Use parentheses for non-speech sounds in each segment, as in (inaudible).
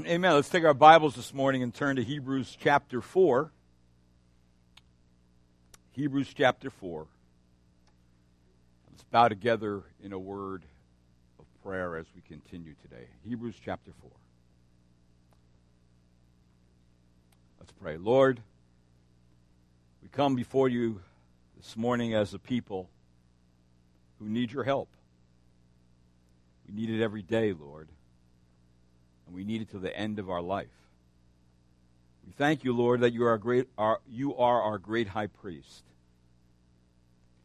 (clears throat) Amen. Let's take our Bibles this morning and turn to Hebrews chapter 4. Hebrews chapter 4. Let's bow together in a word of prayer as we continue today. Hebrews chapter 4. Let's pray. Lord, we come before you this morning as a people who need your help. We need it every day, Lord and we need it to the end of our life. We thank you, Lord, that you are, great, our, you are our great high priest.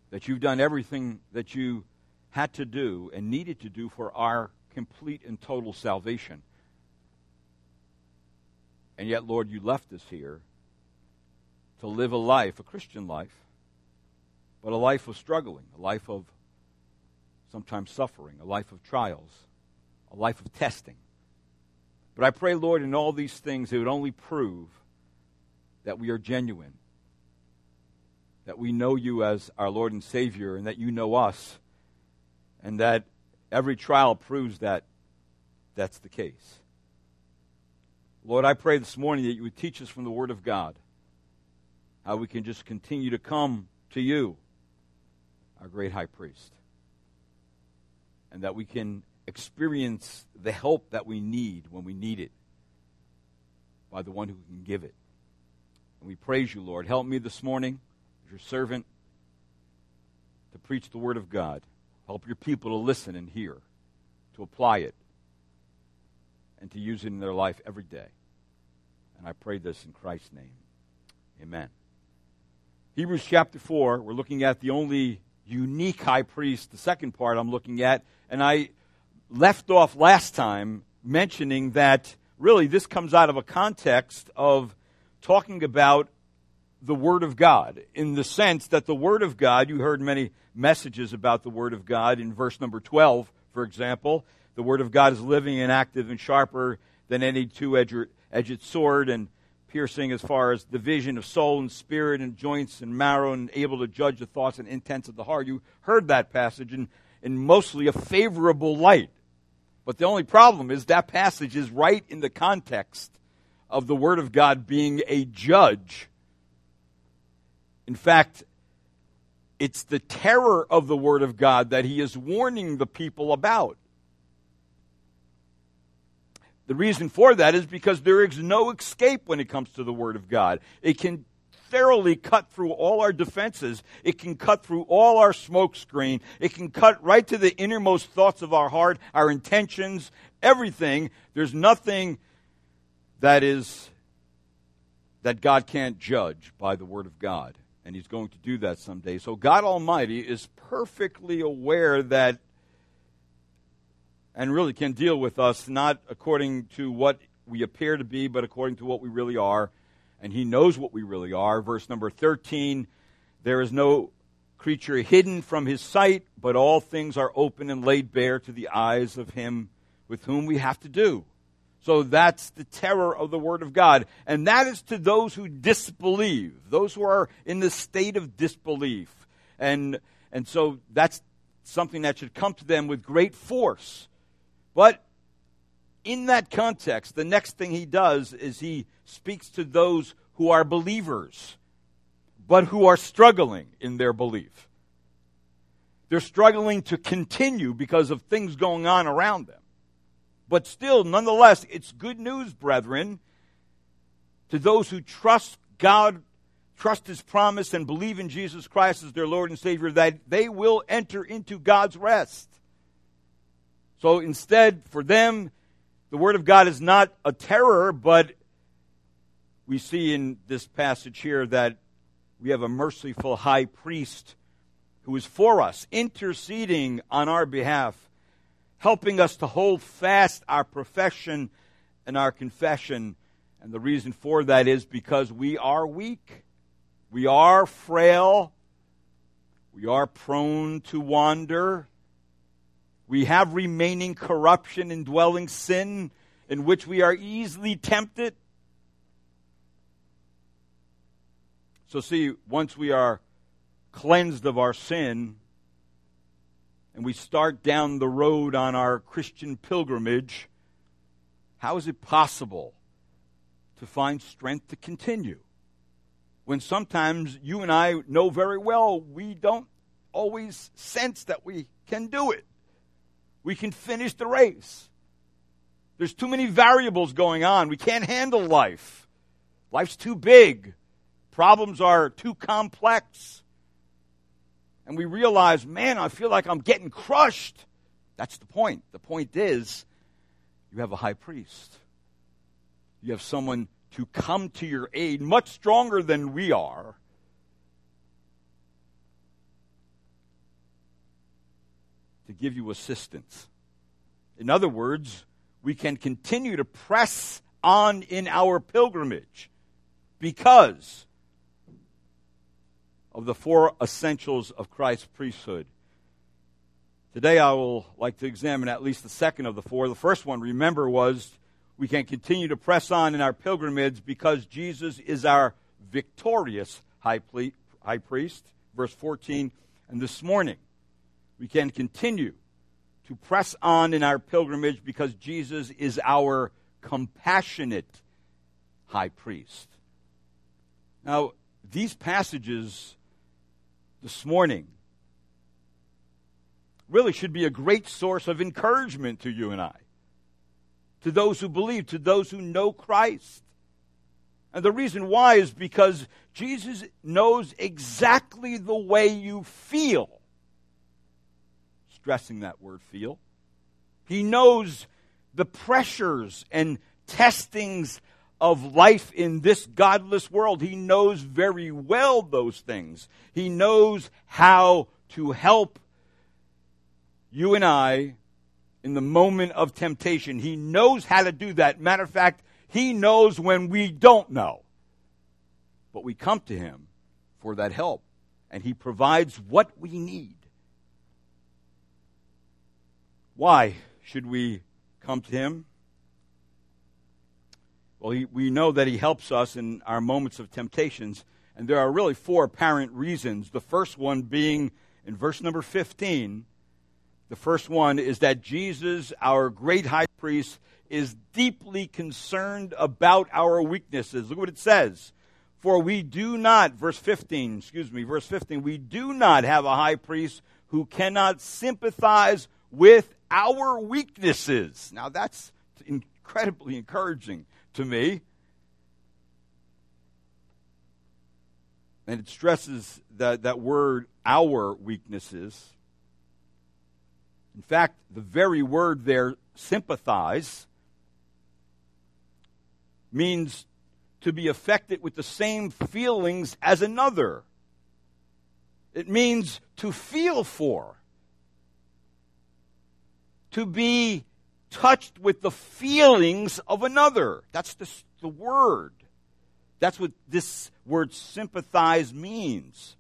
That you've done everything that you had to do and needed to do for our complete and total salvation. And yet, Lord, you left us here to live a life, a Christian life, but a life of struggling, a life of sometimes suffering, a life of trials, a life of testing. But I pray, Lord, in all these things, it would only prove that we are genuine, that we know you as our Lord and Savior, and that you know us, and that every trial proves that that's the case. Lord, I pray this morning that you would teach us from the Word of God how we can just continue to come to you, our great high priest, and that we can experience the help that we need when we need it by the one who can give it. And we praise you, Lord. Help me this morning as your servant to preach the word of God. Help your people to listen and hear, to apply it, and to use it in their life every day. And I pray this in Christ's name. Amen. Hebrews chapter 4, we're looking at the only unique high priest, the second part I'm looking at. And I left off last time mentioning that really this comes out of a context of talking about the Word of God in the sense that the Word of God, you heard many messages about the Word of God in verse number 12, for example. The Word of God is living and active and sharper than any two edged sword and piercing as far as the vision of soul and spirit and joints and marrow and able to judge the thoughts and intents of the heart. You heard that passage in, in mostly a favorable light. But the only problem is that passage is right in the context of the Word of God being a judge. In fact, it's the terror of the Word of God that he is warning the people about. The reason for that is because there is no escape when it comes to the Word of God. It can cut through all our defenses. It can cut through all our smokescreen. It can cut right to the innermost thoughts of our heart, our intentions, everything. There's nothing that is that God can't judge by the word of God. And he's going to do that someday. So God Almighty is perfectly aware that and really can deal with us not according to what we appear to be, but according to what we really are and he knows what we really are. Verse number 13 there is no creature hidden from his sight, but all things are open and laid bare to the eyes of him with whom we have to do. So that's the terror of the Word of God. And that is to those who disbelieve, those who are in the state of disbelief. And, and so that's something that should come to them with great force. But in that context, the next thing he does is he speaks to those who are believers, but who are struggling in their belief. They're struggling to continue because of things going on around them. But still, nonetheless, it's good news, brethren, to those who trust God, trust His promise, and believe in Jesus Christ as their Lord and Savior, that they will enter into God's rest. So instead, for them, the Word of God is not a terror, but we see in this passage here that we have a merciful high priest who is for us, interceding on our behalf, helping us to hold fast our profession and our confession. And the reason for that is because we are weak, we are frail, we are prone to wander. We have remaining corruption, indwelling sin, in which we are easily tempted. So, see, once we are cleansed of our sin and we start down the road on our Christian pilgrimage, How is it possible to find strength to continue when sometimes you and I know very well we don't always sense that we can do it? We can finish the race. There's too many variables going on. We can't handle life. Life's too big. Problems are too complex. And we realize, man, I feel like I'm getting crushed. That's the point. The point is, you have a high priest. You have someone to come to your aid, much stronger than we are. To give you assistance. In other words, we can continue to press on in our pilgrimage because of the four essentials of Christ's priesthood. Today I will like to examine at least the second of the four. The first one, remember, was we can continue to press on in our pilgrimage because Jesus is our victorious high, priest. Verse 14. And this morning, we can continue to press on in our pilgrimage because Jesus is our compassionate high priest. Now, these passages this morning really should be a great source of encouragement to you and I, to those who believe, to those who know Christ. And the reason why is because Jesus knows exactly the way you feel stressing that word feel. He knows the pressures and testings of life in this godless world. He knows very well those things. He knows how to help you and I in the moment of temptation. He knows how to do that. Matter of fact, He knows when we don't know. But we come to Him for that help, and He provides what we need. Why should we come to Him? Well, we know that He helps us in our moments of temptations, and there are really four apparent reasons. The first one being in verse number 15. The first one is that Jesus, our great high priest, is deeply concerned about our weaknesses. Look what it says. For we do not, verse 15, excuse me, verse 15, we do not have a high priest who cannot sympathize with our weaknesses. Now, that's incredibly encouraging to me. And it stresses that, that word, our weaknesses. In fact, the very word there, sympathize, means to be affected with the same feelings as another. It means to feel for to be touched with the feelings of another. That's the, the word. That's what this word sympathize means.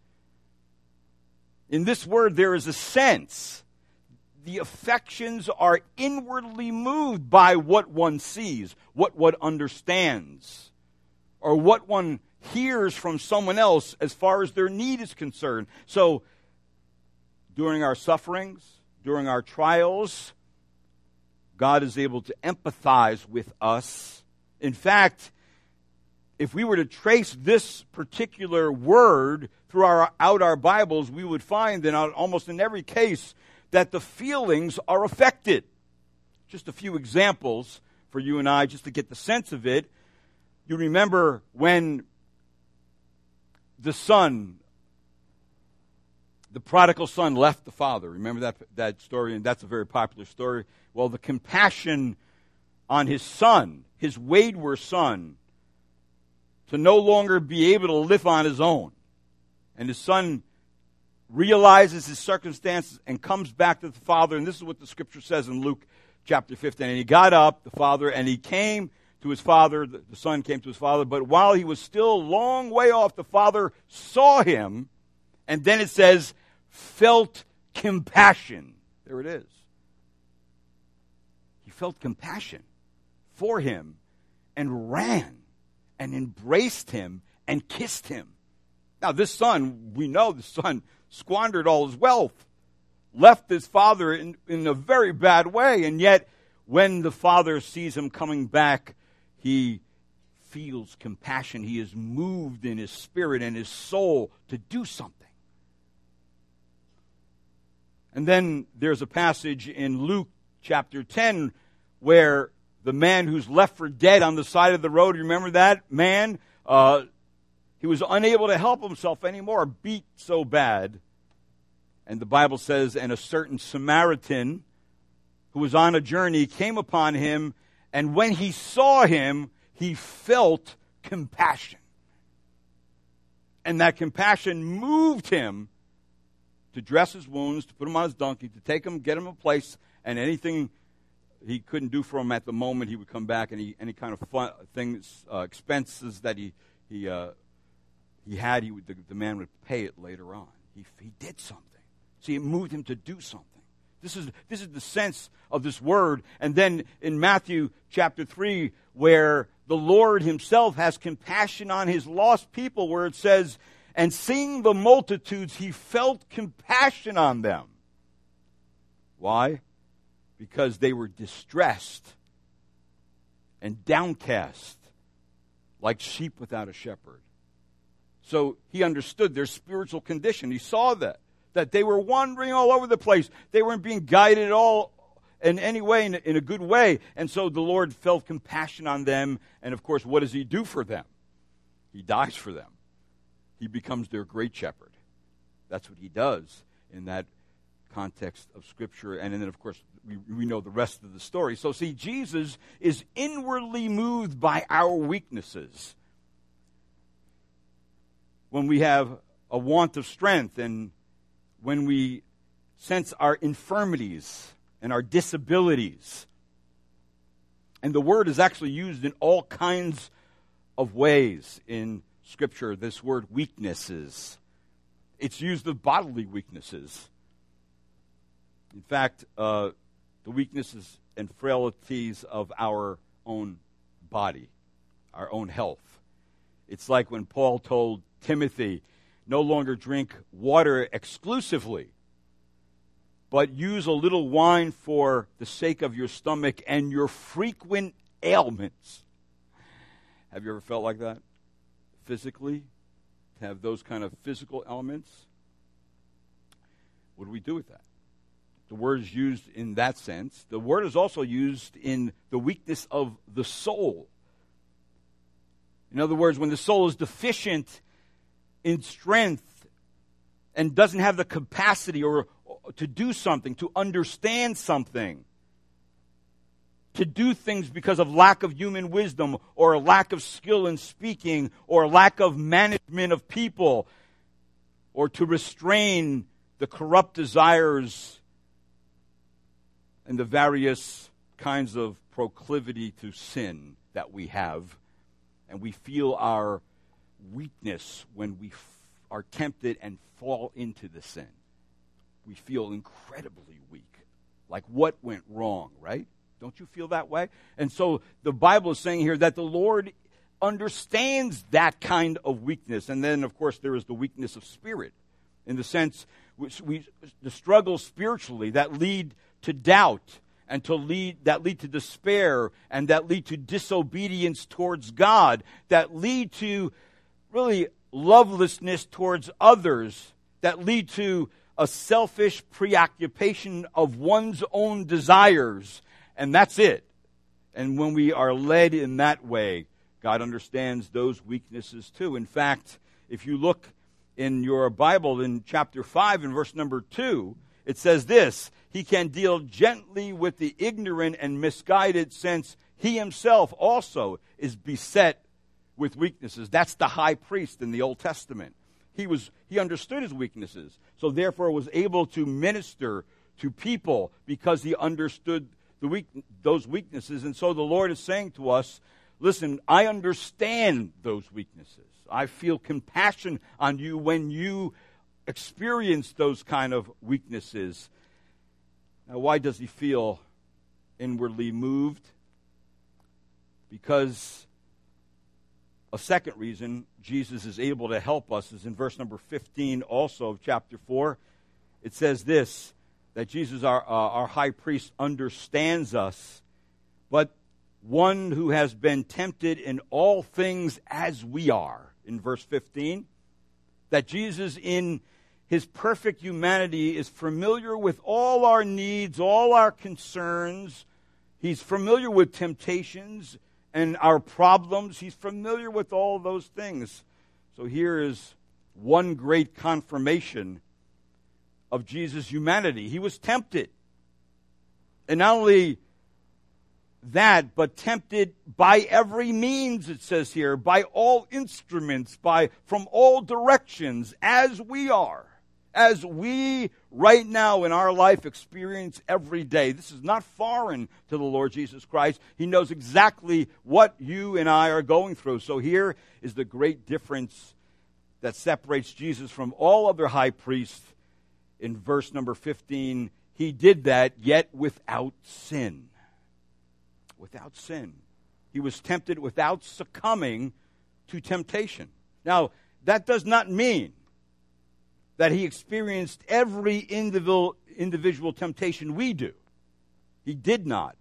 In this word, there is a sense. The affections are inwardly moved by what one sees, what one understands, or what one hears from someone else as far as their need is concerned. So, during our sufferings, during our trials, God is able to empathize with us. In fact, if we were to trace this particular word throughout our, our Bibles, we would find that almost in every case that the feelings are affected. Just a few examples for you and I just to get the sense of it. You remember when the son the prodigal son left the father. Remember that, that story? And that's a very popular story. Well, the compassion on his son, his wayward son, to no longer be able to live on his own. And his son realizes his circumstances and comes back to the father. And this is what the scripture says in Luke chapter 15. And he got up, the father, and he came to his father. The son came to his father. But while he was still a long way off, the father saw him. And then it says, felt compassion. There it is. He felt compassion for him and ran and embraced him and kissed him. Now, this son, we know the son squandered all his wealth, left his father in, in a very bad way, and yet when the father sees him coming back, he feels compassion. He is moved in his spirit and his soul to do something. And then there's a passage in Luke chapter 10 where the man who's left for dead on the side of the road, remember that man? Uh, he was unable to help himself anymore, beat so bad. And the Bible says, and a certain Samaritan who was on a journey came upon him, and when he saw him, he felt compassion. And that compassion moved him to dress his wounds, to put him on his donkey, to take him, get him a place, and anything he couldn't do for him at the moment, he would come back and he, any kind of fun, things, uh, expenses that he, he, uh, he had, he would, the, the, man would pay it later on. He, he did something. See, it moved him to do something. This is, this is the sense of this word. And then in Matthew chapter 3, where the Lord himself has compassion on his lost people, where it says, and seeing the multitudes, he felt compassion on them. Why? Because they were distressed and downcast, like sheep without a shepherd. So he understood their spiritual condition. He saw that, that they were wandering all over the place. They weren't being guided at all in any way, in a, in a good way. And so the Lord felt compassion on them. And of course, what does he do for them? He dies for them he becomes their great shepherd. That's what he does in that context of Scripture. And then, of course, we, we know the rest of the story. So, see, Jesus is inwardly moved by our weaknesses. When we have a want of strength and when we sense our infirmities and our disabilities. And the word is actually used in all kinds of ways in Scripture, this word weaknesses. It's used of bodily weaknesses. In fact, uh, the weaknesses and frailties of our own body, our own health. It's like when Paul told Timothy, no longer drink water exclusively, but use a little wine for the sake of your stomach and your frequent ailments. Have you ever felt like that? Physically, to have those kind of physical elements. What do we do with that? The word is used in that sense. The word is also used in the weakness of the soul. In other words, when the soul is deficient in strength and doesn't have the capacity or, or to do something, to understand something, to do things because of lack of human wisdom or lack of skill in speaking or lack of management of people or to restrain the corrupt desires and the various kinds of proclivity to sin that we have. And we feel our weakness when we f- are tempted and fall into the sin. We feel incredibly weak. Like what went wrong, right? Don't you feel that way? And so the Bible is saying here that the Lord understands that kind of weakness. And then, of course, there is the weakness of spirit, in the sense which we the struggles spiritually that lead to doubt and to lead that lead to despair and that lead to disobedience towards God, that lead to really lovelessness towards others, that lead to a selfish preoccupation of one's own desires and that's it. And when we are led in that way, God understands those weaknesses too. In fact, if you look in your Bible in chapter 5 and verse number 2, it says this He can deal gently with the ignorant and misguided, since he himself also is beset with weaknesses. That's the high priest in the Old Testament. He, was, he understood his weaknesses, so therefore was able to minister to people because he understood weak, those weaknesses. And so the Lord is saying to us, listen, I understand those weaknesses. I feel compassion on you when you experience those kind of weaknesses. Now, why does he feel inwardly moved? Because a second reason Jesus is able to help us is in verse number 15 also of chapter 4. It says this that Jesus, our, uh, our high priest, understands us but one who has been tempted in all things as we are, in verse 15. That Jesus, in his perfect humanity, is familiar with all our needs, all our concerns. He's familiar with temptations and our problems. He's familiar with all those things. So here is one great confirmation of Jesus' humanity. He was tempted. And not only that, but tempted by every means, it says here, by all instruments, by from all directions, as we are, as we right now in our life experience every day. This is not foreign to the Lord Jesus Christ. He knows exactly what you and I are going through. So here is the great difference that separates Jesus from all other high priests. In verse number 15, he did that yet without sin without sin. He was tempted without succumbing to temptation. Now, that does not mean that he experienced every individual, individual temptation we do. He did not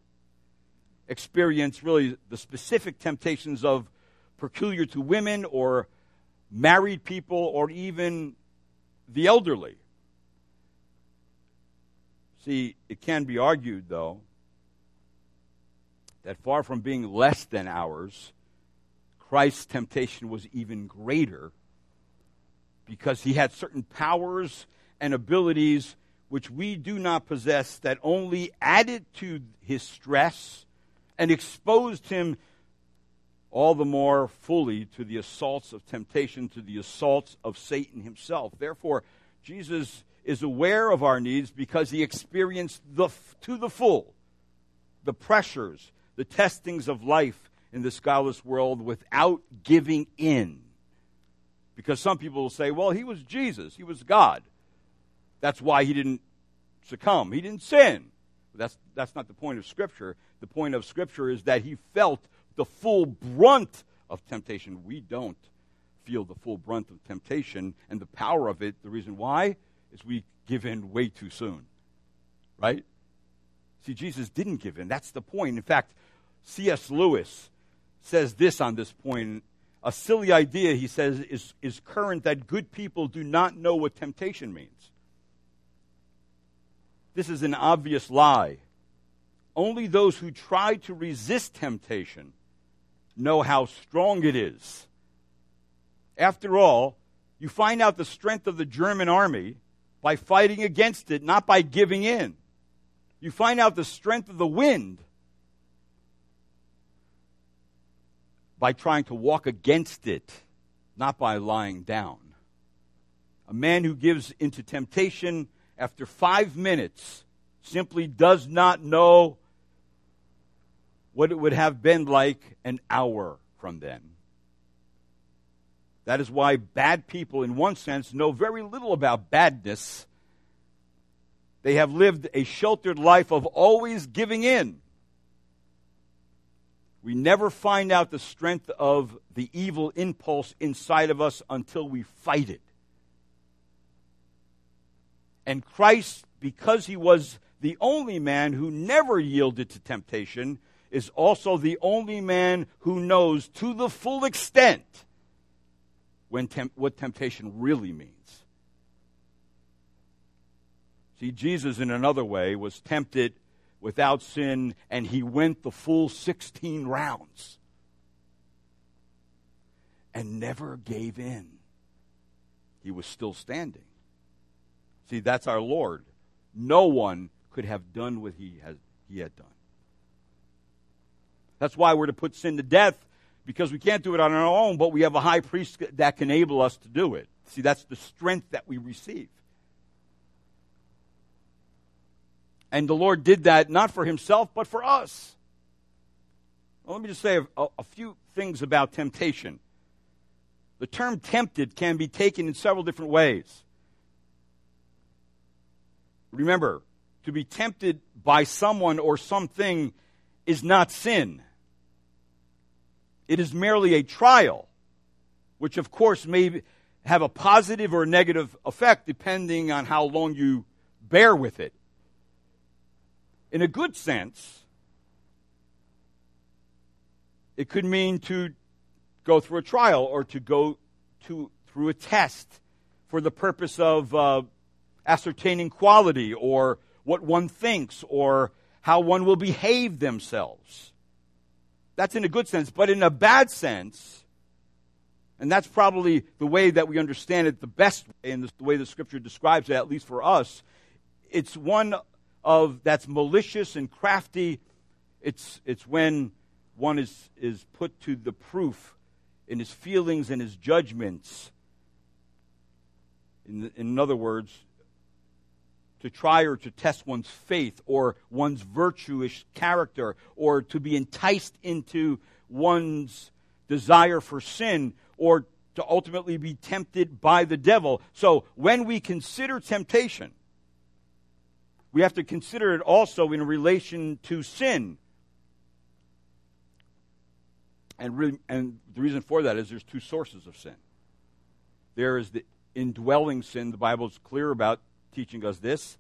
experience really the specific temptations of peculiar to women or married people or even the elderly. See, it can be argued, though, that far from being less than ours, Christ's temptation was even greater because he had certain powers and abilities which we do not possess that only added to his stress and exposed him all the more fully to the assaults of temptation, to the assaults of Satan himself. Therefore, Jesus is aware of our needs because he experienced the, to the full the pressures the testings of life in this godless world without giving in. Because some people will say, well, he was Jesus, he was God. That's why he didn't succumb, he didn't sin. That's, that's not the point of Scripture. The point of Scripture is that he felt the full brunt of temptation. We don't feel the full brunt of temptation and the power of it. The reason why is we give in way too soon. Right? See, Jesus didn't give in. That's the point. In fact, C.S. Lewis says this on this point. A silly idea, he says, is, is current that good people do not know what temptation means. This is an obvious lie. Only those who try to resist temptation know how strong it is. After all, you find out the strength of the German army by fighting against it, not by giving in. You find out the strength of the wind by trying to walk against it, not by lying down. A man who gives into temptation after five minutes simply does not know what it would have been like an hour from then. That is why bad people, in one sense, know very little about badness. They have lived a sheltered life of always giving in we never find out the strength of the evil impulse inside of us until we fight it. And Christ, because he was the only man who never yielded to temptation, is also the only man who knows to the full extent when temp- what temptation really means. See, Jesus, in another way, was tempted without sin, and he went the full 16 rounds and never gave in. He was still standing. See, that's our Lord. No one could have done what he, has, he had done. That's why we're to put sin to death because we can't do it on our own, but we have a high priest that can enable us to do it. See, that's the strength that we receive. And the Lord did that not for himself, but for us. Well, let me just say a, a few things about temptation. The term tempted can be taken in several different ways. Remember, to be tempted by someone or something is not sin. It is merely a trial, which of course may have a positive or negative effect depending on how long you bear with it in a good sense, It could mean to go through a trial or to go to, through a test for the purpose of uh, ascertaining quality or what one thinks or how one will behave themselves. That's in a good sense, but in a bad sense, and that's probably the way that we understand it the best way, and the way the scripture describes it, at least for us, it's one of that's malicious and crafty. It's, it's when one is, is put to the proof in his feelings and his judgments. In, in other words, to try or to test one's faith or one's virtuous character or to be enticed into one's desire for sin or to ultimately be tempted by the devil. So when we consider temptation, we have to consider it also in relation to sin. And, re- and the reason for that is there's two sources of sin. There is the indwelling sin, the Bible is clear about teaching us this.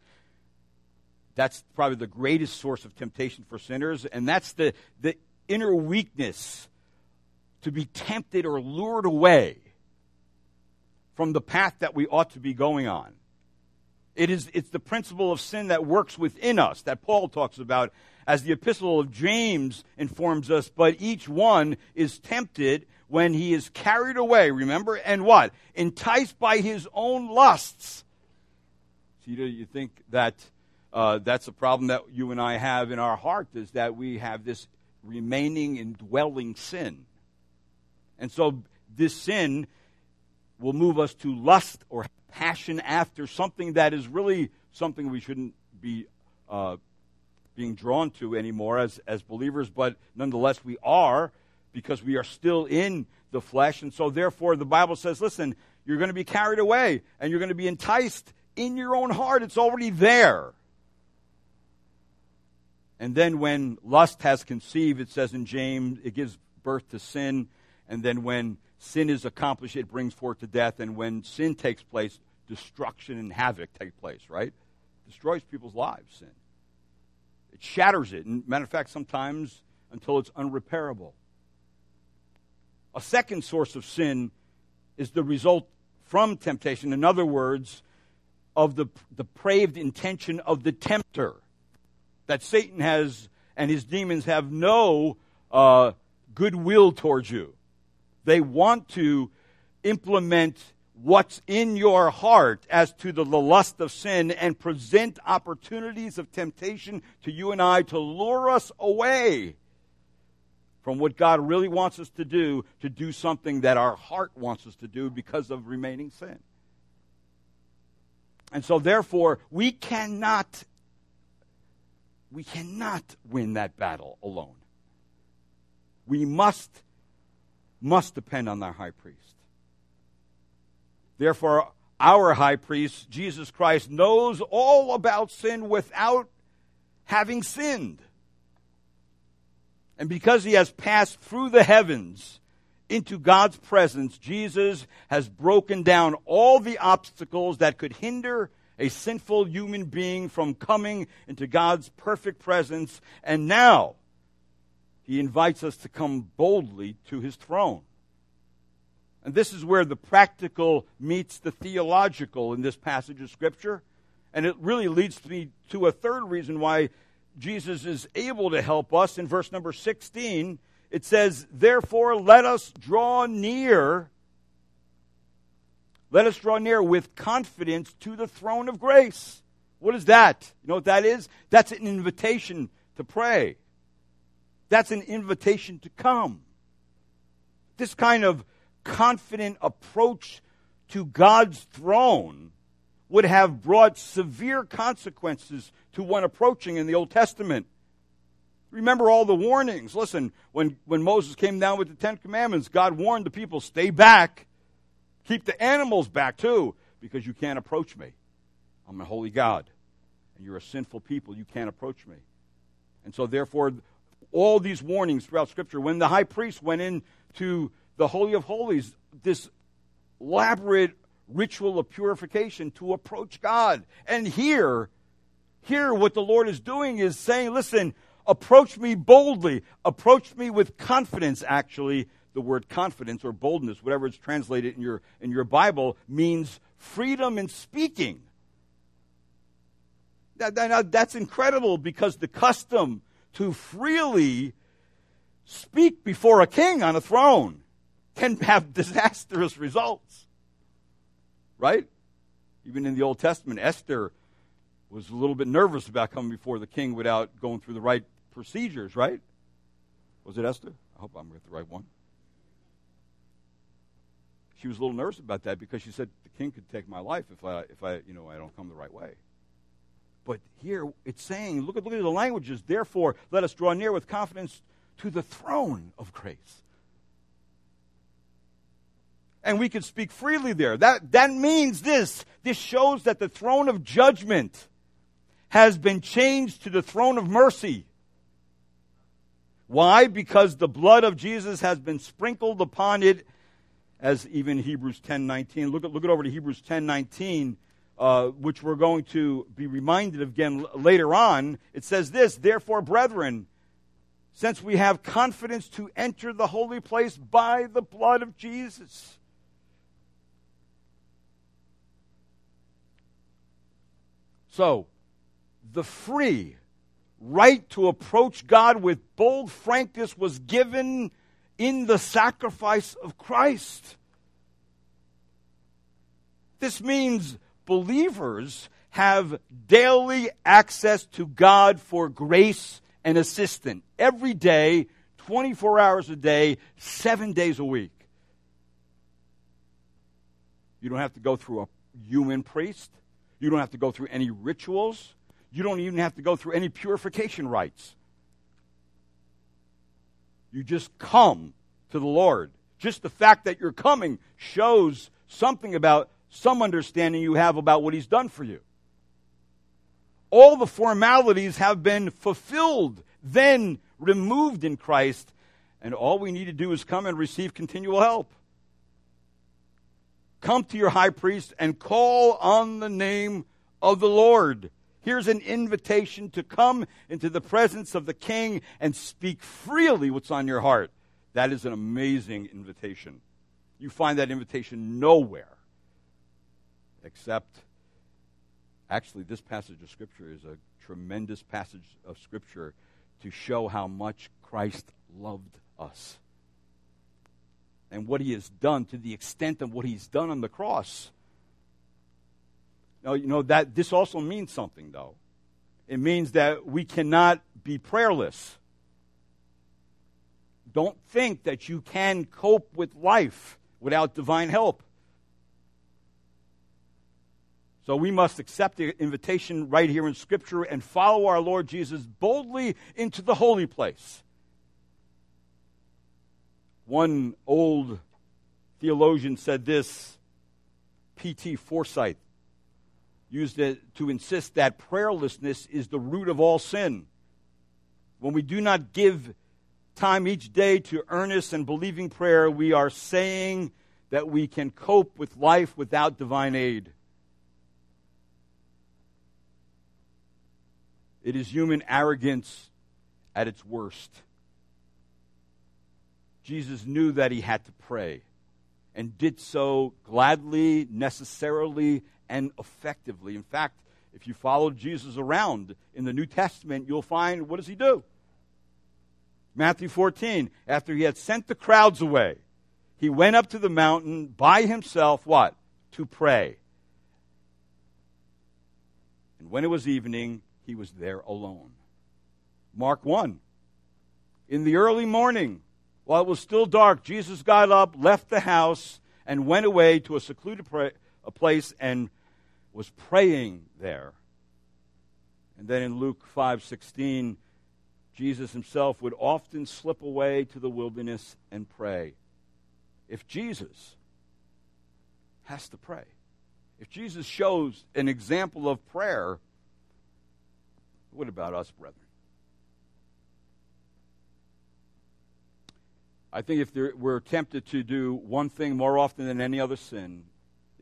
That's probably the greatest source of temptation for sinners, and that's the, the inner weakness to be tempted or lured away from the path that we ought to be going on. It is, it's the principle of sin that works within us that Paul talks about as the epistle of James informs us, but each one is tempted when he is carried away, remember, and what? Enticed by his own lusts. See, you think that uh, that's a problem that you and I have in our heart is that we have this remaining indwelling sin. And so this sin will move us to lust or passion after something that is really something we shouldn't be uh, being drawn to anymore as, as believers, but nonetheless we are because we are still in the flesh. And so, therefore, the Bible says, listen, you're going to be carried away and you're going to be enticed in your own heart. It's already there. And then, when lust has conceived, it says in James, it gives birth to sin. And then, when sin is accomplished, it brings forth to death. And when sin takes place, destruction and havoc take place, right? Destroys people's lives, sin. It shatters it. And matter of fact, sometimes until it's unrepairable. A second source of sin is the result from temptation. In other words, of the depraved intention of the tempter. That Satan has and his demons have no uh, goodwill towards you. They want to implement what's in your heart as to the lust of sin and present opportunities of temptation to you and I to lure us away from what God really wants us to do, to do something that our heart wants us to do because of remaining sin. And so therefore, we cannot we cannot win that battle alone. We must must depend on our high priest. Therefore, our high priest, Jesus Christ, knows all about sin without having sinned. And because he has passed through the heavens into God's presence, Jesus has broken down all the obstacles that could hinder a sinful human being from coming into God's perfect presence. And now, he invites us to come boldly to his throne. And this is where the practical meets the theological in this passage of Scripture. And it really leads me to a third reason why Jesus is able to help us. In verse number 16, it says, Therefore, let us draw near. Let us draw near with confidence to the throne of grace. What is that? You know what that is? That's an invitation to pray. That's an invitation to come. This kind of confident approach to God's throne would have brought severe consequences to one approaching in the Old Testament. Remember all the warnings. Listen, when, when Moses came down with the Ten Commandments, God warned the people stay back, keep the animals back too, because you can't approach me. I'm a holy God, and you're a sinful people. You can't approach me. And so, therefore, all these warnings throughout Scripture, when the high priest went into the Holy of Holies, this elaborate ritual of purification to approach God. And here, here what the Lord is doing is saying, listen, Approach me boldly. Approach me with confidence, actually. The word confidence or boldness, whatever it's translated in your, in your Bible, means freedom in speaking. That, that, that's incredible because the custom to freely speak before a king on a throne can have (laughs) disastrous results. Right? Even in the Old Testament, Esther was a little bit nervous about coming before the king without going through the right procedures, right? Was it Esther? I hope I'm with the right one. She was a little nervous about that because she said the king could take my life if I, if I, you know, I don't come the right way. But here it's saying, look at, look at the languages. Therefore, let us draw near with confidence to the throne of grace and we can speak freely there. That, that means this. This shows that the throne of judgment has been changed to the throne of mercy. Why? Because the blood of Jesus has been sprinkled upon it, as even Hebrews 10:19. Look, look it over to Hebrews 10:19, uh, which we're going to be reminded of again later on. It says this: Therefore, brethren, since we have confidence to enter the holy place by the blood of Jesus So, the free right to approach God with bold frankness was given in the sacrifice of Christ. This means believers have daily access to God for grace and assistance every day, 24 hours a day, seven days a week. You don't have to go through a human priest. You don't have to go through any rituals. You don't even have to go through any purification rites. You just come to the Lord. Just the fact that you're coming shows something about some understanding you have about what He's done for you. All the formalities have been fulfilled, then removed in Christ, and all we need to do is come and receive continual help come to your high priest and call on the name of the Lord. Here's an invitation to come into the presence of the king and speak freely what's on your heart. That is an amazing invitation. You find that invitation nowhere except, actually, this passage of Scripture is a tremendous passage of Scripture to show how much Christ loved us and what he has done to the extent of what he's done on the cross. Now, you know that this also means something though. It means that we cannot be prayerless. Don't think that you can cope with life without divine help. So we must accept the invitation right here in Scripture and follow our Lord Jesus boldly into the holy place. One old theologian said this, P.T. Forsyth used to insist that prayerlessness is the root of all sin. When we do not give time each day to earnest and believing prayer, we are saying that we can cope with life without divine aid. It is human arrogance at its worst. Jesus knew that he had to pray and did so gladly, necessarily, and effectively. In fact, if you follow Jesus around in the New Testament, you'll find what does he do? Matthew 14, after he had sent the crowds away, he went up to the mountain by himself, what? To pray. And when it was evening, he was there alone. Mark 1. In the early morning, while it was still dark, Jesus got up, left the house, and went away to a secluded pra- a place and was praying there. And then in Luke 5:16, Jesus himself would often slip away to the wilderness and pray. If Jesus has to pray, if Jesus shows an example of prayer, what about us, brethren? I think if we're tempted to do one thing more often than any other sin,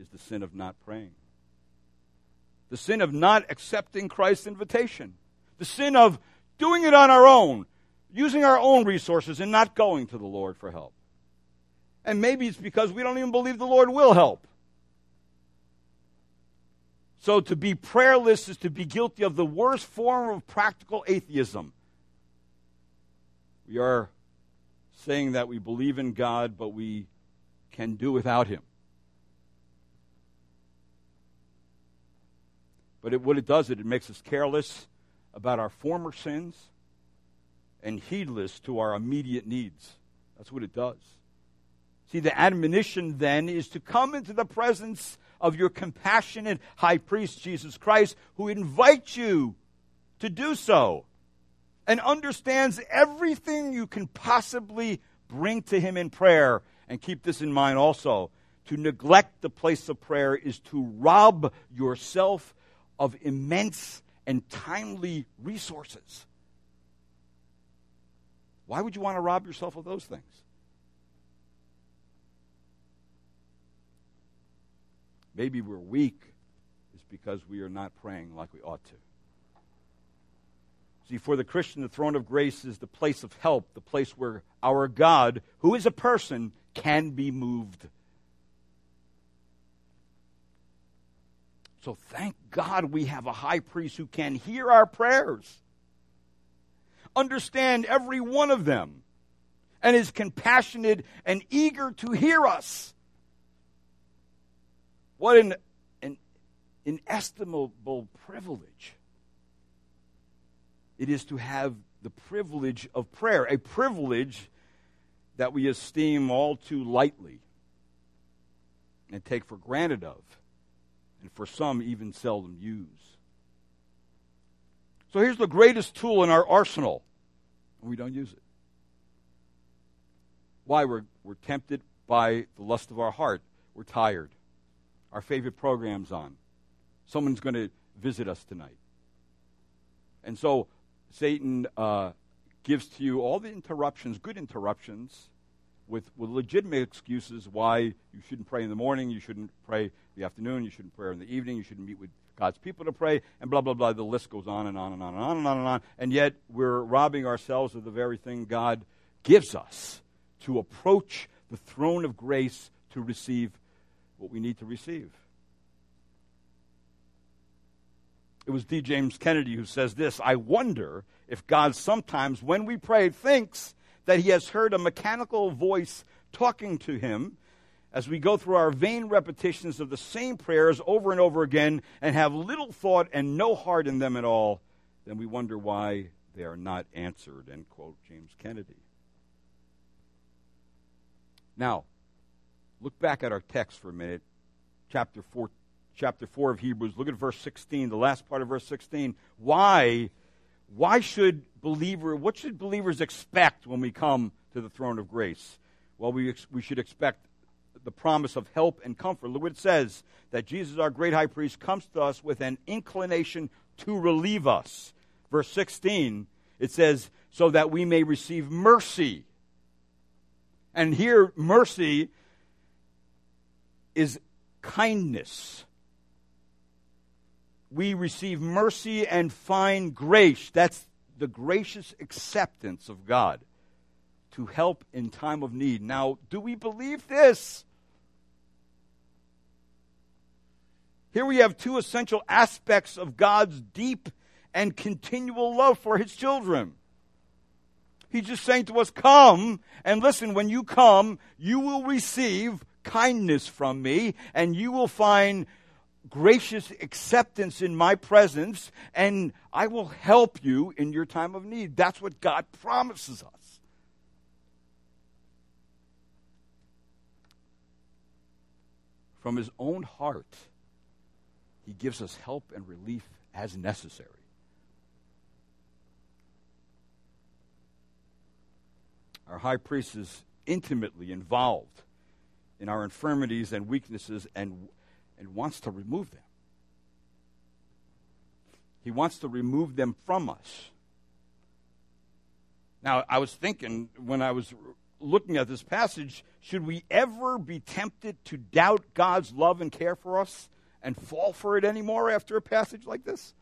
is the sin of not praying. The sin of not accepting Christ's invitation. The sin of doing it on our own, using our own resources and not going to the Lord for help. And maybe it's because we don't even believe the Lord will help. So to be prayerless is to be guilty of the worst form of practical atheism. We are saying that we believe in God, but we can do without Him. But it, what it does, it, it makes us careless about our former sins and heedless to our immediate needs. That's what it does. See, the admonition then is to come into the presence of your compassionate high priest, Jesus Christ, who invites you to do so and understands everything you can possibly bring to him in prayer. And keep this in mind also to neglect the place of prayer is to rob yourself of immense and timely resources. Why would you want to rob yourself of those things? maybe we're weak is because we are not praying like we ought to. See, for the Christian, the throne of grace is the place of help, the place where our God, who is a person, can be moved. So thank God we have a high priest who can hear our prayers, understand every one of them, and is compassionate and eager to hear us. What an, an inestimable privilege it is to have the privilege of prayer, a privilege that we esteem all too lightly and take for granted of, and for some even seldom use. So here's the greatest tool in our arsenal, and we don't use it. Why? We're, we're tempted by the lust of our heart. We're tired our favorite program's on. Someone's going to visit us tonight. And so Satan uh, gives to you all the interruptions, good interruptions, with, with legitimate excuses why you shouldn't pray in the morning, you shouldn't pray in the afternoon, you shouldn't pray in the evening, you shouldn't meet with God's people to pray, and blah, blah, blah. The list goes on and on and on and on and on and on. And yet we're robbing ourselves of the very thing God gives us to approach the throne of grace to receive what we need to receive. It was D. James Kennedy who says this I wonder if God sometimes, when we pray, thinks that he has heard a mechanical voice talking to him as we go through our vain repetitions of the same prayers over and over again and have little thought and no heart in them at all, then we wonder why they are not answered. End quote, James Kennedy. Now, Look back at our text for a minute, chapter 4, chapter 4 of Hebrews. Look at verse 16, the last part of verse 16. Why, why should believer, what should believers expect when we come to the throne of grace? Well, we, ex- we should expect the promise of help and comfort. Look what it says that Jesus, our great high priest, comes to us with an inclination to relieve us. Verse 16, it says, so that we may receive mercy. And here, mercy is kindness. We receive mercy and find grace. That's the gracious acceptance of God to help in time of need. Now, do we believe this? Here we have two essential aspects of God's deep and continual love for his children. He's just saying to us, Come and listen, when you come, you will receive kindness from me, and you will find gracious acceptance in my presence, and I will help you in your time of need. That's what God promises us. From his own heart, he gives us help and relief as necessary. Our high priest is intimately involved in our infirmities and weaknesses and, and wants to remove them. He wants to remove them from us. Now, I was thinking when I was looking at this passage, should we ever be tempted to doubt God's love and care for us and fall for it anymore after a passage like this?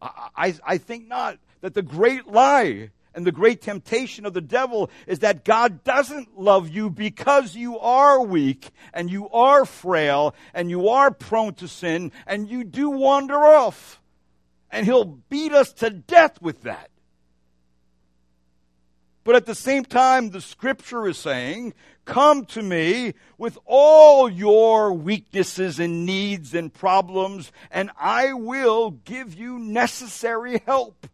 I, I, I think not. That the great lie and the great temptation of the devil is that God doesn't love you because you are weak and you are frail and you are prone to sin and you do wander off. And he'll beat us to death with that. But at the same time, the scripture is saying, Come to me with all your weaknesses and needs and problems, and I will give you necessary help.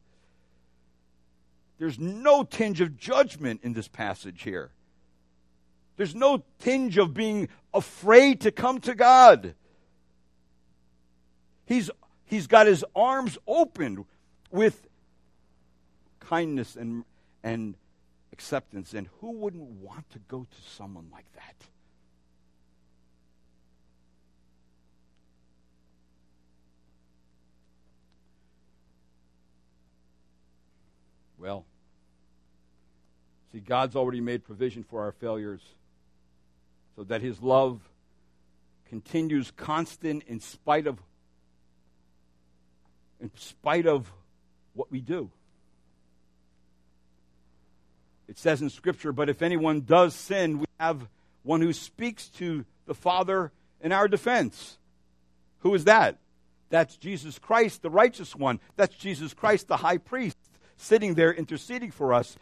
There's no tinge of judgment in this passage here. There's no tinge of being afraid to come to God. He's, he's got his arms open with kindness and, and acceptance. And who wouldn't want to go to someone like that? Well, see, God's already made provision for our failures so that His love continues constant in spite of in spite of what we do. It says in Scripture, but if anyone does sin, we have one who speaks to the Father in our defense. Who is that? That's Jesus Christ, the righteous one. That's Jesus Christ, the high priest, sitting there interceding for us.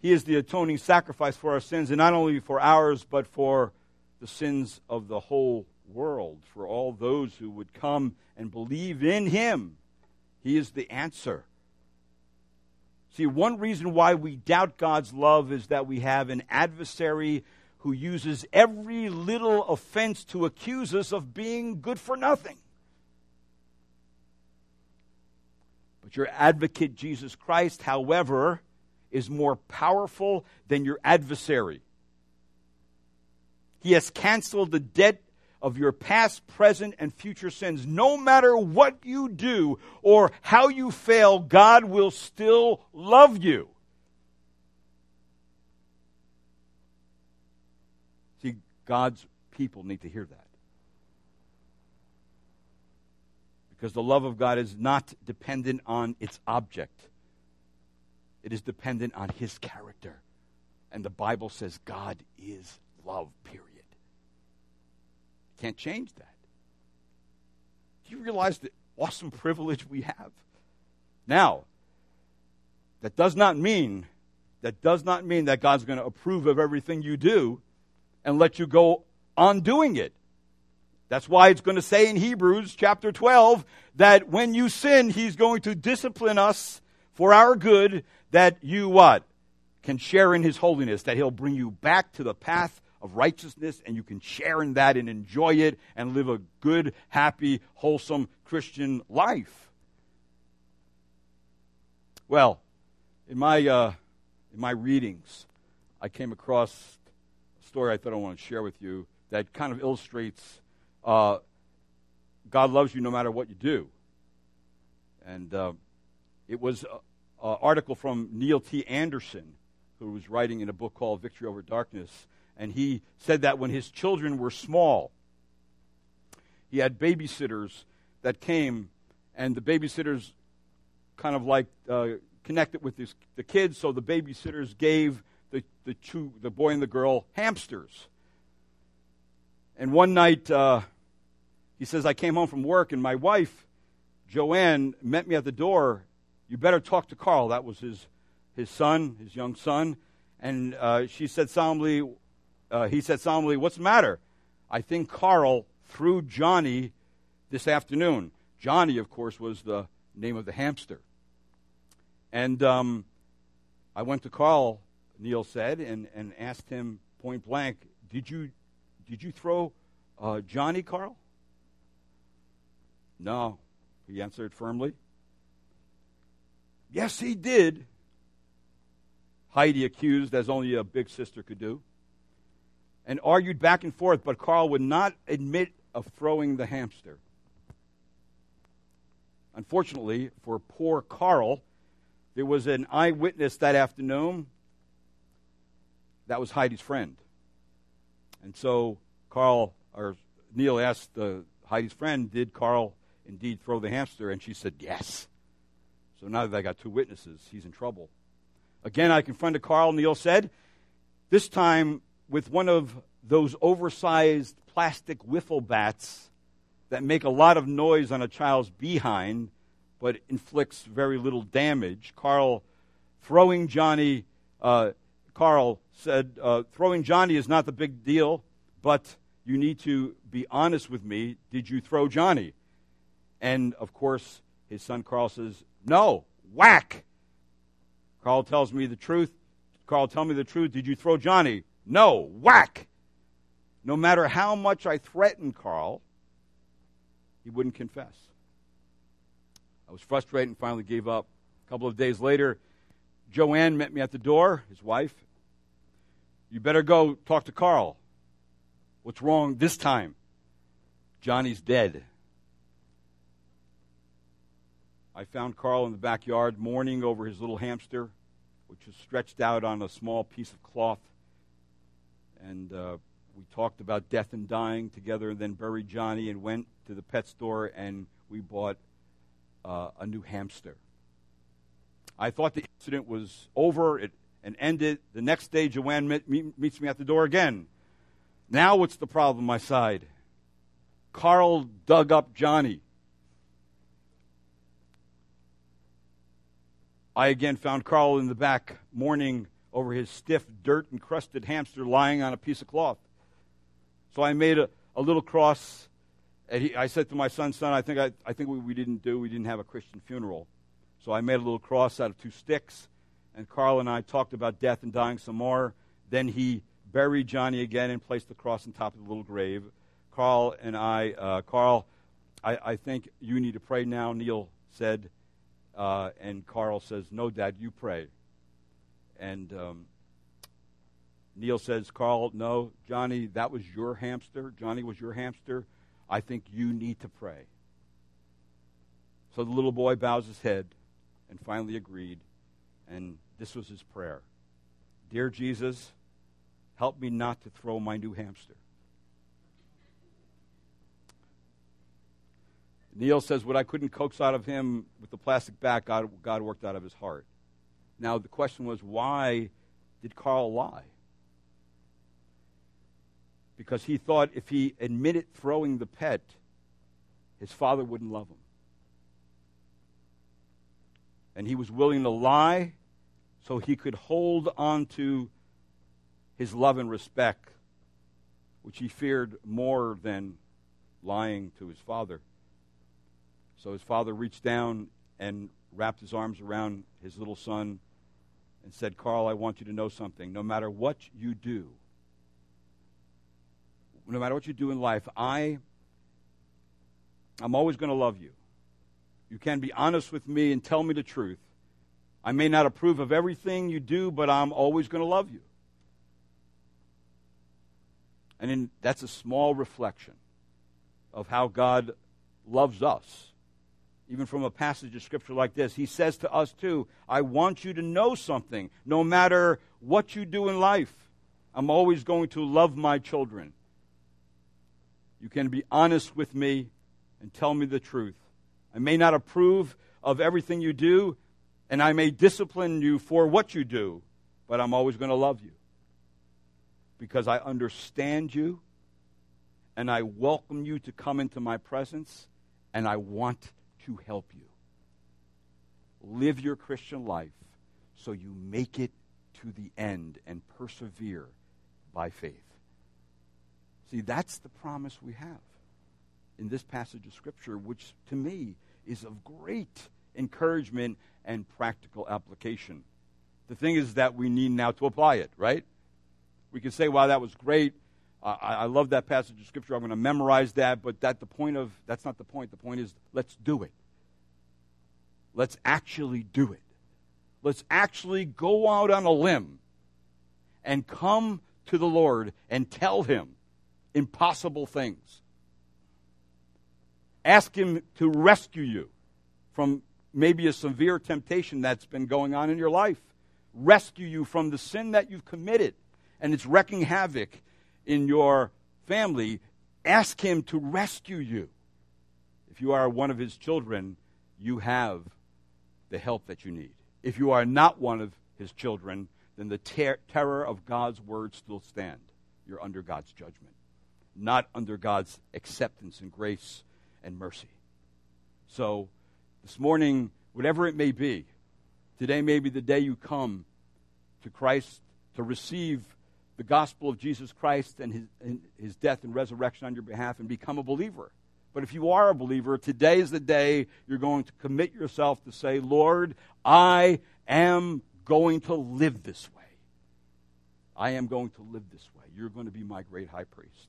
He is the atoning sacrifice for our sins, and not only for ours, but for the sins of the whole world, for all those who would come and believe in him. He is the answer. See, one reason why we doubt God's love is that we have an adversary who uses every little offense to accuse us of being good for nothing. But your advocate, Jesus Christ, however, is more powerful than your adversary. He has canceled the debt of your past, present, and future sins. No matter what you do or how you fail, God will still love you. See, God's people need to hear that. Because the love of God is not dependent on its object, it is dependent on His character. And the Bible says God is love, period. Can't change that. Do you realize the awesome privilege we have? Now, that does not mean that does not mean that God's going to approve of everything you do and let you go on doing it. That's why it's going to say in Hebrews chapter 12 that when you sin, he's going to discipline us for our good that you what? Can share in his holiness, that he'll bring you back to the path of righteousness, and you can share in that and enjoy it and live a good, happy, wholesome Christian life. Well, in my, uh, in my readings, I came across a story I thought I want to share with you that kind of illustrates uh, God loves you no matter what you do. And uh, it was an article from Neil T. Anderson, who was writing in a book called Victory Over Darkness and he said that when his children were small, he had babysitters that came, and the babysitters kind of like uh, connected with his, the kids, so the babysitters gave the, the, two, the boy and the girl hamsters. And one night, uh, he says, I came home from work, and my wife, Joanne, met me at the door. You better talk to Carl. That was his, his son, his young son. And uh, she said solemnly, uh, he said solemnly, What's the matter? I think Carl threw Johnny this afternoon. Johnny, of course, was the name of the hamster. And um, I went to Carl, Neil said, and, and asked him point blank, Did you, did you throw uh, Johnny, Carl? No, he answered firmly. Yes, he did. Heidi accused, as only a big sister could do and argued back and forth, but Carl would not admit of throwing the hamster. Unfortunately for poor Carl, there was an eyewitness that afternoon that was Heidi's friend. And so Carl, or Neil asked uh, Heidi's friend, Did Carl indeed throw the hamster? And she said, Yes. So now that I got two witnesses, he's in trouble. Again, I confronted Carl, Neil said, this time with one of those oversized plastic wiffle bats that make a lot of noise on a child's behind, but inflicts very little damage. Carl throwing Johnny, uh, Carl said, uh, throwing Johnny is not the big deal, but you need to be honest with me. Did you throw Johnny? And of course, his son Carl says, No, whack. Carl tells me the truth. Carl, tell me the truth. Did you throw Johnny? No, whack. No matter how much I threatened Carl, he wouldn't confess. I was frustrated and finally gave up. A couple of days later, Joanne met me at the door, his wife. You better go talk to Carl. What's wrong this time? Johnny's dead. I found Carl in the backyard mourning over his little hamster, which was stretched out on a small piece of cloth. And uh, we talked about death and dying together, and then buried Johnny and went to the pet store and we bought uh, a new hamster. I thought the incident was over it, and ended. The next day, Joanne met, meet, meets me at the door again. Now, what's the problem, my side? Carl dug up Johnny. I again found Carl in the back mourning over his stiff, dirt encrusted hamster lying on a piece of cloth. So I made a, a little cross. And he, I said to my son, son, I think, I, I think what we didn't do, we didn't have a Christian funeral. So I made a little cross out of two sticks. And Carl and I talked about death and dying some more. Then he buried Johnny again and placed the cross on top of the little grave. Carl and I, uh, Carl, I, I think you need to pray now, Neil said. Uh, and Carl says, No, Dad, you pray. And um, Neil says, Carl, no, Johnny, that was your hamster. Johnny was your hamster. I think you need to pray. So the little boy bows his head and finally agreed. And this was his prayer Dear Jesus, help me not to throw my new hamster. Neil says, What I couldn't coax out of him with the plastic bat, God, God worked out of his heart. Now, the question was, why did Carl lie? Because he thought if he admitted throwing the pet, his father wouldn't love him. And he was willing to lie so he could hold on to his love and respect, which he feared more than lying to his father. So his father reached down and wrapped his arms around his little son and said, Carl, I want you to know something. No matter what you do, no matter what you do in life, I, I'm always going to love you. You can be honest with me and tell me the truth. I may not approve of everything you do, but I'm always going to love you. And in, that's a small reflection of how God loves us even from a passage of scripture like this. He says to us too, I want you to know something. No matter what you do in life, I'm always going to love my children. You can be honest with me and tell me the truth. I may not approve of everything you do, and I may discipline you for what you do, but I'm always going to love you because I understand you and I welcome you to come into my presence and I want to help you. Live your Christian life so you make it to the end and persevere by faith. See, that's the promise we have in this passage of Scripture, which to me is of great encouragement and practical application. The thing is that we need now to apply it, right? We can say, wow, that was great. I, I love that passage of Scripture. I'm going to memorize that, but that the point of that's not the point. The point is let's do it. Let's actually do it. Let's actually go out on a limb and come to the Lord and tell Him impossible things. Ask Him to rescue you from maybe a severe temptation that's been going on in your life. Rescue you from the sin that you've committed and it's wrecking havoc in your family. Ask Him to rescue you. If you are one of His children, you have the help that you need. If you are not one of his children, then the ter- terror of God's word still stand. You're under God's judgment, not under God's acceptance and grace and mercy. So, this morning, whatever it may be, today may be the day you come to Christ to receive the gospel of Jesus Christ and his, and his death and resurrection on your behalf and become a believer. But if you are a believer, today is the day you're going to commit yourself to say, Lord, I am going to live this way. I am going to live this way. You're going to be my great high priest.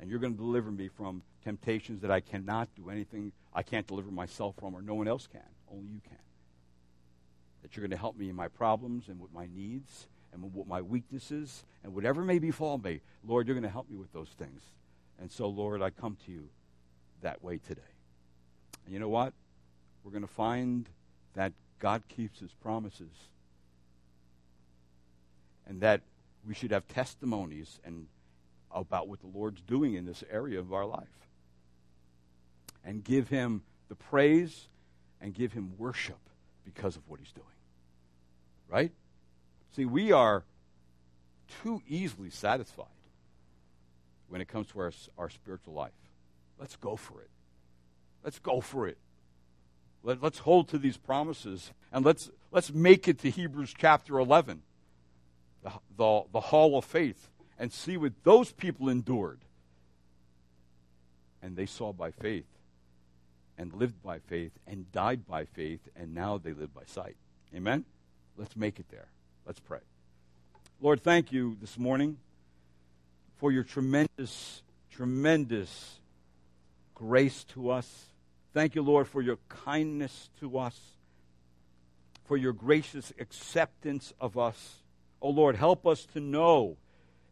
And you're going to deliver me from temptations that I cannot do anything, I can't deliver myself from, or no one else can. Only you can. That you're going to help me in my problems and with my needs and with my weaknesses and whatever may befall me. Lord, you're going to help me with those things. And so, Lord, I come to you that way today. And you know what? We're going to find that God keeps his promises and that we should have testimonies and about what the Lord's doing in this area of our life. And give him the praise and give him worship because of what he's doing. Right? See, we are too easily satisfied when it comes to our, our spiritual life. Let's go for it. Let's go for it. Let, us hold to these promises and let's, let's make it to Hebrews chapter 11, the, the, the hall of faith, and see what those people endured. And they saw by faith and lived by faith and died by faith, and now they live by sight. Amen? Let's make it there. Let's pray. Lord, thank you this morning for your tremendous, tremendous grace to us. Thank you, Lord, for your kindness to us, for your gracious acceptance of us. Oh, Lord, help us to know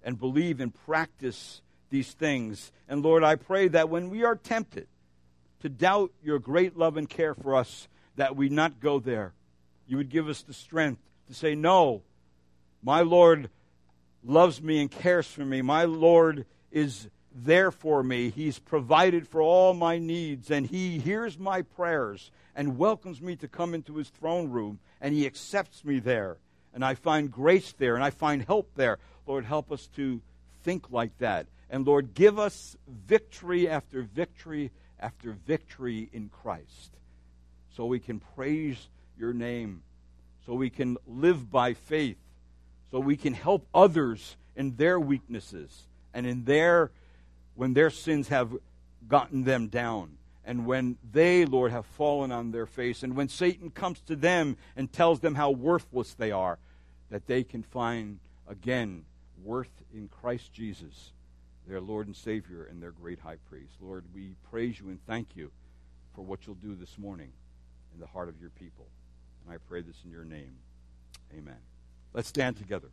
and believe and practice these things. And Lord, I pray that when we are tempted to doubt your great love and care for us, that we not go there. You would give us the strength to say, No, my Lord loves me and cares for me. My Lord is there for me. He's provided for all my needs, and He hears my prayers and welcomes me to come into His throne room, and He accepts me there. And I find grace there, and I find help there. Lord, help us to think like that. And Lord, give us victory after victory after victory in Christ. So we can praise your name, so we can live by faith. So we can help others in their weaknesses and in their when their sins have gotten them down. And when they lord have fallen on their face. And when satan comes to them and tells them how worthless they are that they can find again worth in christ jesus their Lord and Savior and their great high priest. Lord, we praise you and thank you for what you'll do this morning in the heart of your people. And I pray this in your name. Amen. Let's stand together.